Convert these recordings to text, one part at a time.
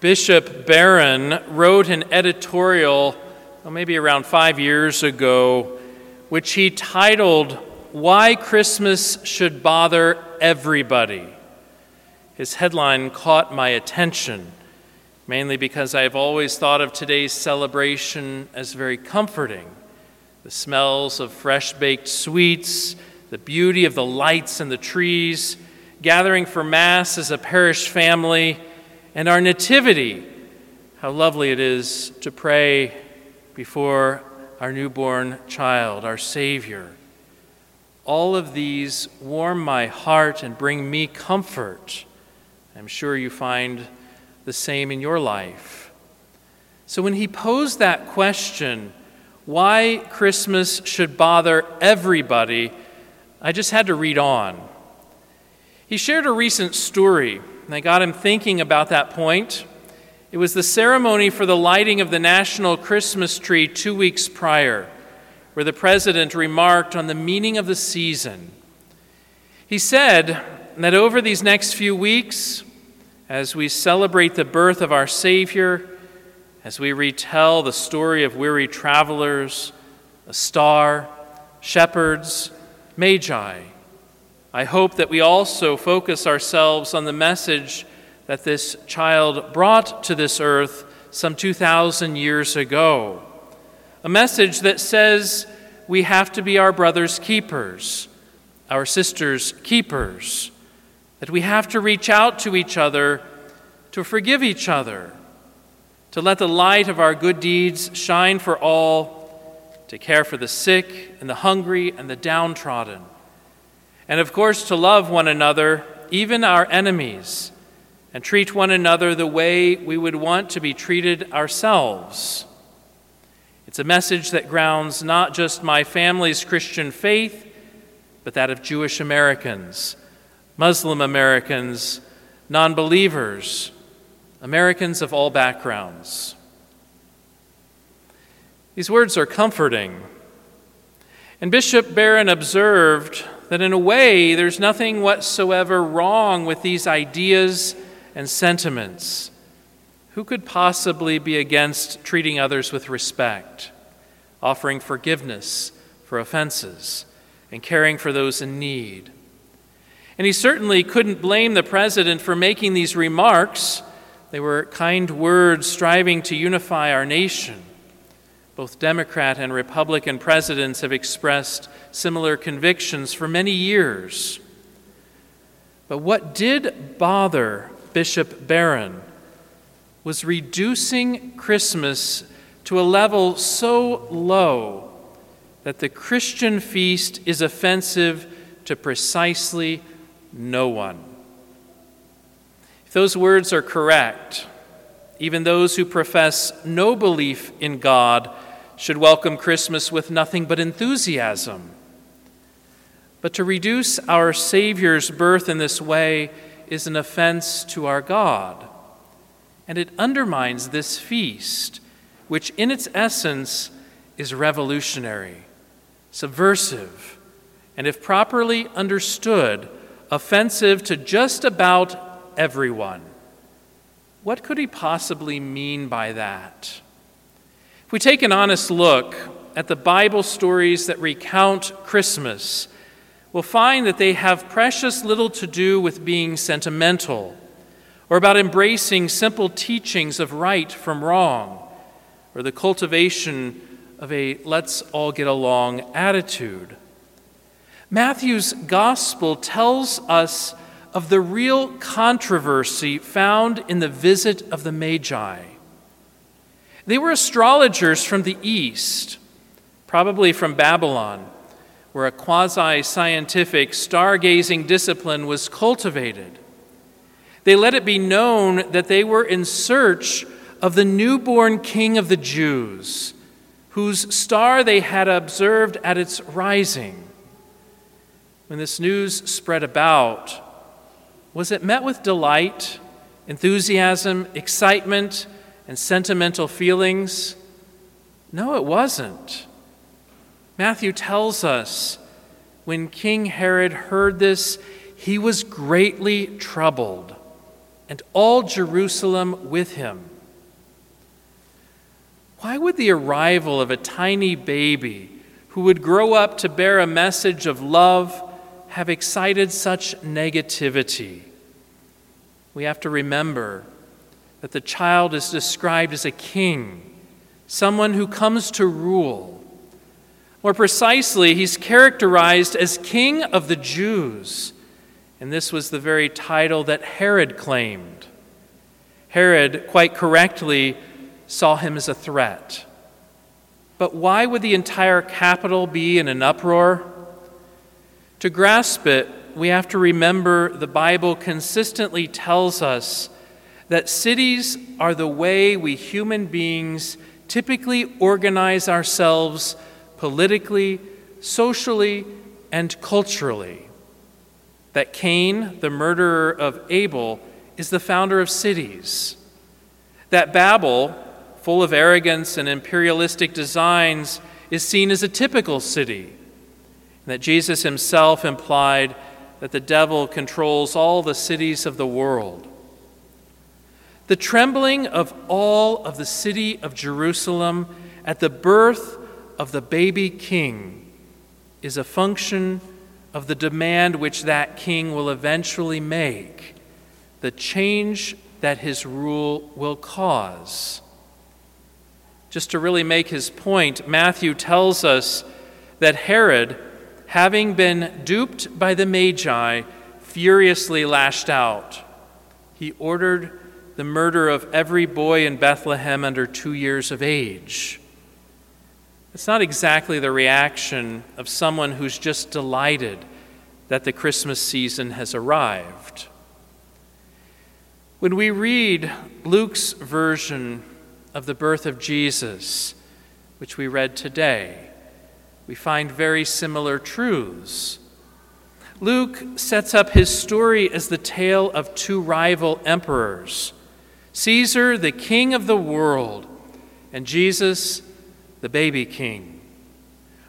Bishop Barron wrote an editorial, well, maybe around five years ago, which he titled, Why Christmas Should Bother Everybody. His headline caught my attention, mainly because I have always thought of today's celebration as very comforting. The smells of fresh baked sweets, the beauty of the lights and the trees, gathering for Mass as a parish family and our nativity. How lovely it is to pray before our newborn child, our Savior. All of these warm my heart and bring me comfort. I'm sure you find the same in your life. So when he posed that question, why Christmas should bother everybody, I just had to read on. He shared a recent story and I got him thinking about that point. It was the ceremony for the lighting of the national Christmas tree two weeks prior, where the president remarked on the meaning of the season. He said that over these next few weeks, as we celebrate the birth of our Savior, as we retell the story of weary travelers, a star, shepherds, magi, I hope that we also focus ourselves on the message that this child brought to this earth some 2,000 years ago. A message that says we have to be our brother's keepers, our sister's keepers, that we have to reach out to each other to forgive each other, to let the light of our good deeds shine for all, to care for the sick and the hungry and the downtrodden and of course, to love one another, even our enemies, and treat one another the way we would want to be treated ourselves. It's a message that grounds not just my family's Christian faith, but that of Jewish Americans, Muslim Americans, non believers, Americans of all backgrounds. These words are comforting. And Bishop Barron observed that in a way there's nothing whatsoever wrong with these ideas and sentiments. Who could possibly be against treating others with respect, offering forgiveness for offenses, and caring for those in need? And he certainly couldn't blame the president for making these remarks. They were kind words striving to unify our nation. Both Democrat and Republican presidents have expressed similar convictions for many years. But what did bother Bishop Barron was reducing Christmas to a level so low that the Christian feast is offensive to precisely no one. If those words are correct, even those who profess no belief in God should welcome Christmas with nothing but enthusiasm. But to reduce our Savior's birth in this way is an offense to our God, and it undermines this feast, which in its essence is revolutionary, subversive, and if properly understood, offensive to just about everyone. What could he possibly mean by that? If we take an honest look at the Bible stories that recount Christmas, we'll find that they have precious little to do with being sentimental or about embracing simple teachings of right from wrong or the cultivation of a let's all get along attitude. Matthew's gospel tells us of the real controversy found in the visit of the Magi. They were astrologers from the East, probably from Babylon, where a quasi scientific stargazing discipline was cultivated. They let it be known that they were in search of the newborn king of the Jews, whose star they had observed at its rising. When this news spread about, was it met with delight, enthusiasm, excitement, and sentimental feelings? No, it wasn't. Matthew tells us when King Herod heard this, he was greatly troubled. and all Jerusalem with him. Why would the arrival of a tiny baby who would grow up to bear a message of love have excited such negativity? We have to remember that the child is described as a king, someone who comes to rule. More precisely, he's characterized as King of the Jews. And this was the very title that Herod claimed. Herod, quite correctly, saw him as a threat. But why would the entire capital be in an uproar? To grasp it, we have to remember the Bible consistently tells us that cities are the way we human beings typically organize ourselves politically, socially, and culturally. That Cain, the murderer of Abel, is the founder of cities. That Babel, full of arrogance and imperialistic designs, is seen as a typical city. And that Jesus himself implied that the devil controls all the cities of the world. The trembling of all of the city of Jerusalem at the birth of the baby king is a function of the demand which that king will eventually make, the change that his rule will cause. Just to really make his point, Matthew tells us that Herod, having been duped by the Magi, furiously lashed out. He ordered the murder of every boy in Bethlehem under two years of age. It's not exactly the reaction of someone who's just delighted that the Christmas season has arrived. When we read Luke's version of the birth of Jesus, which we read today, we find very similar truths. Luke sets up his story as the tale of two rival emperors Caesar, the king of the world, and Jesus, the baby king.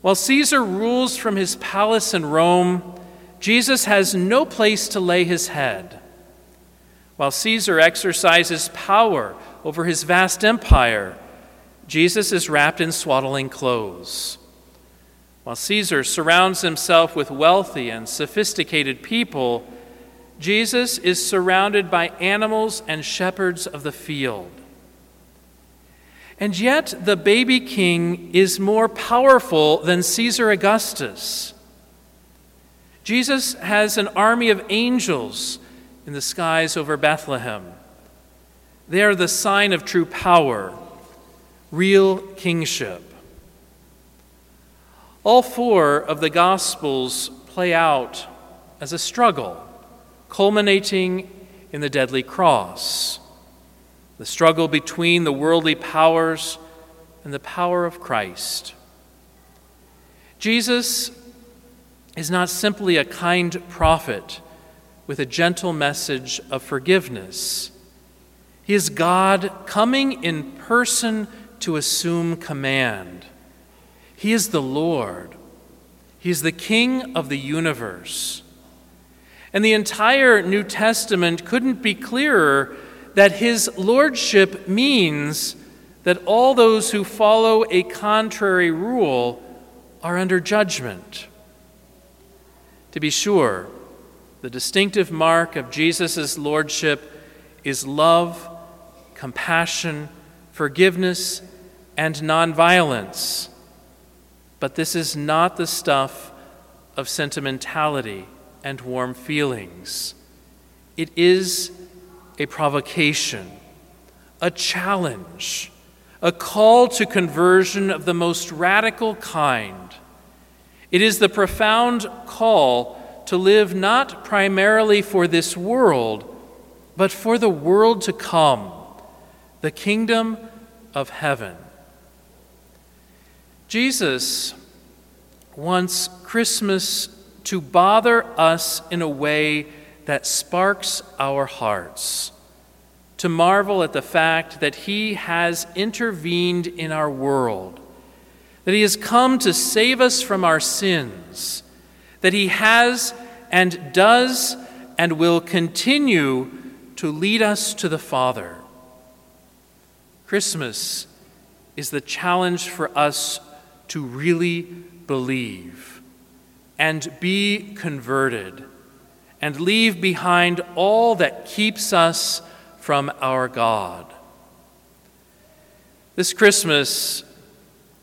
While Caesar rules from his palace in Rome, Jesus has no place to lay his head. While Caesar exercises power over his vast empire, Jesus is wrapped in swaddling clothes. While Caesar surrounds himself with wealthy and sophisticated people, Jesus is surrounded by animals and shepherds of the field. And yet, the baby king is more powerful than Caesar Augustus. Jesus has an army of angels in the skies over Bethlehem. They are the sign of true power, real kingship. All four of the Gospels play out as a struggle culminating in the deadly cross, the struggle between the worldly powers and the power of Christ. Jesus is not simply a kind prophet with a gentle message of forgiveness. He is God coming in person to assume command. He is the Lord. He is the King of the universe. And the entire New Testament couldn't be clearer that his lordship means that all those who follow a contrary rule are under judgment. To be sure, the distinctive mark of Jesus' lordship is love, compassion, forgiveness, and nonviolence. But this is not the stuff of sentimentality and warm feelings. It is a provocation, a challenge, a call to conversion of the most radical kind. It is the profound call to live not primarily for this world, but for the world to come, the kingdom of heaven. Jesus wants Christmas to bother us in a way that sparks our hearts, to marvel at the fact that He has intervened in our world, that He has come to save us from our sins, that He has and does and will continue to lead us to the Father. Christmas is the challenge for us to really believe and be converted and leave behind all that keeps us from our God. This Christmas,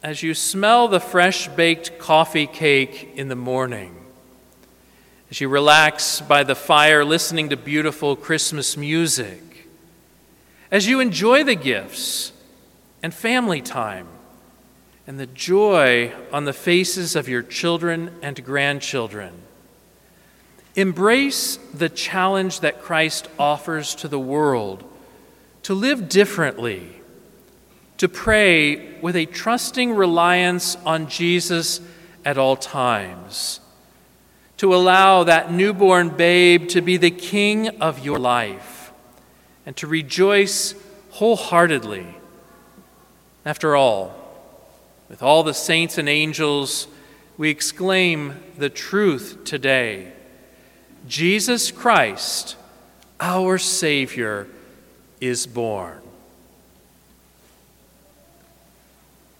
as you smell the fresh baked coffee cake in the morning, as you relax by the fire listening to beautiful Christmas music, as you enjoy the gifts and family time and the joy on the faces of your children and grandchildren. Embrace the challenge that Christ offers to the world to live differently, to pray with a trusting reliance on Jesus at all times to allow that newborn babe to be the king of your life and to rejoice wholeheartedly. After all, with all the saints and angels, we exclaim the truth today Jesus Christ, our Savior, is born.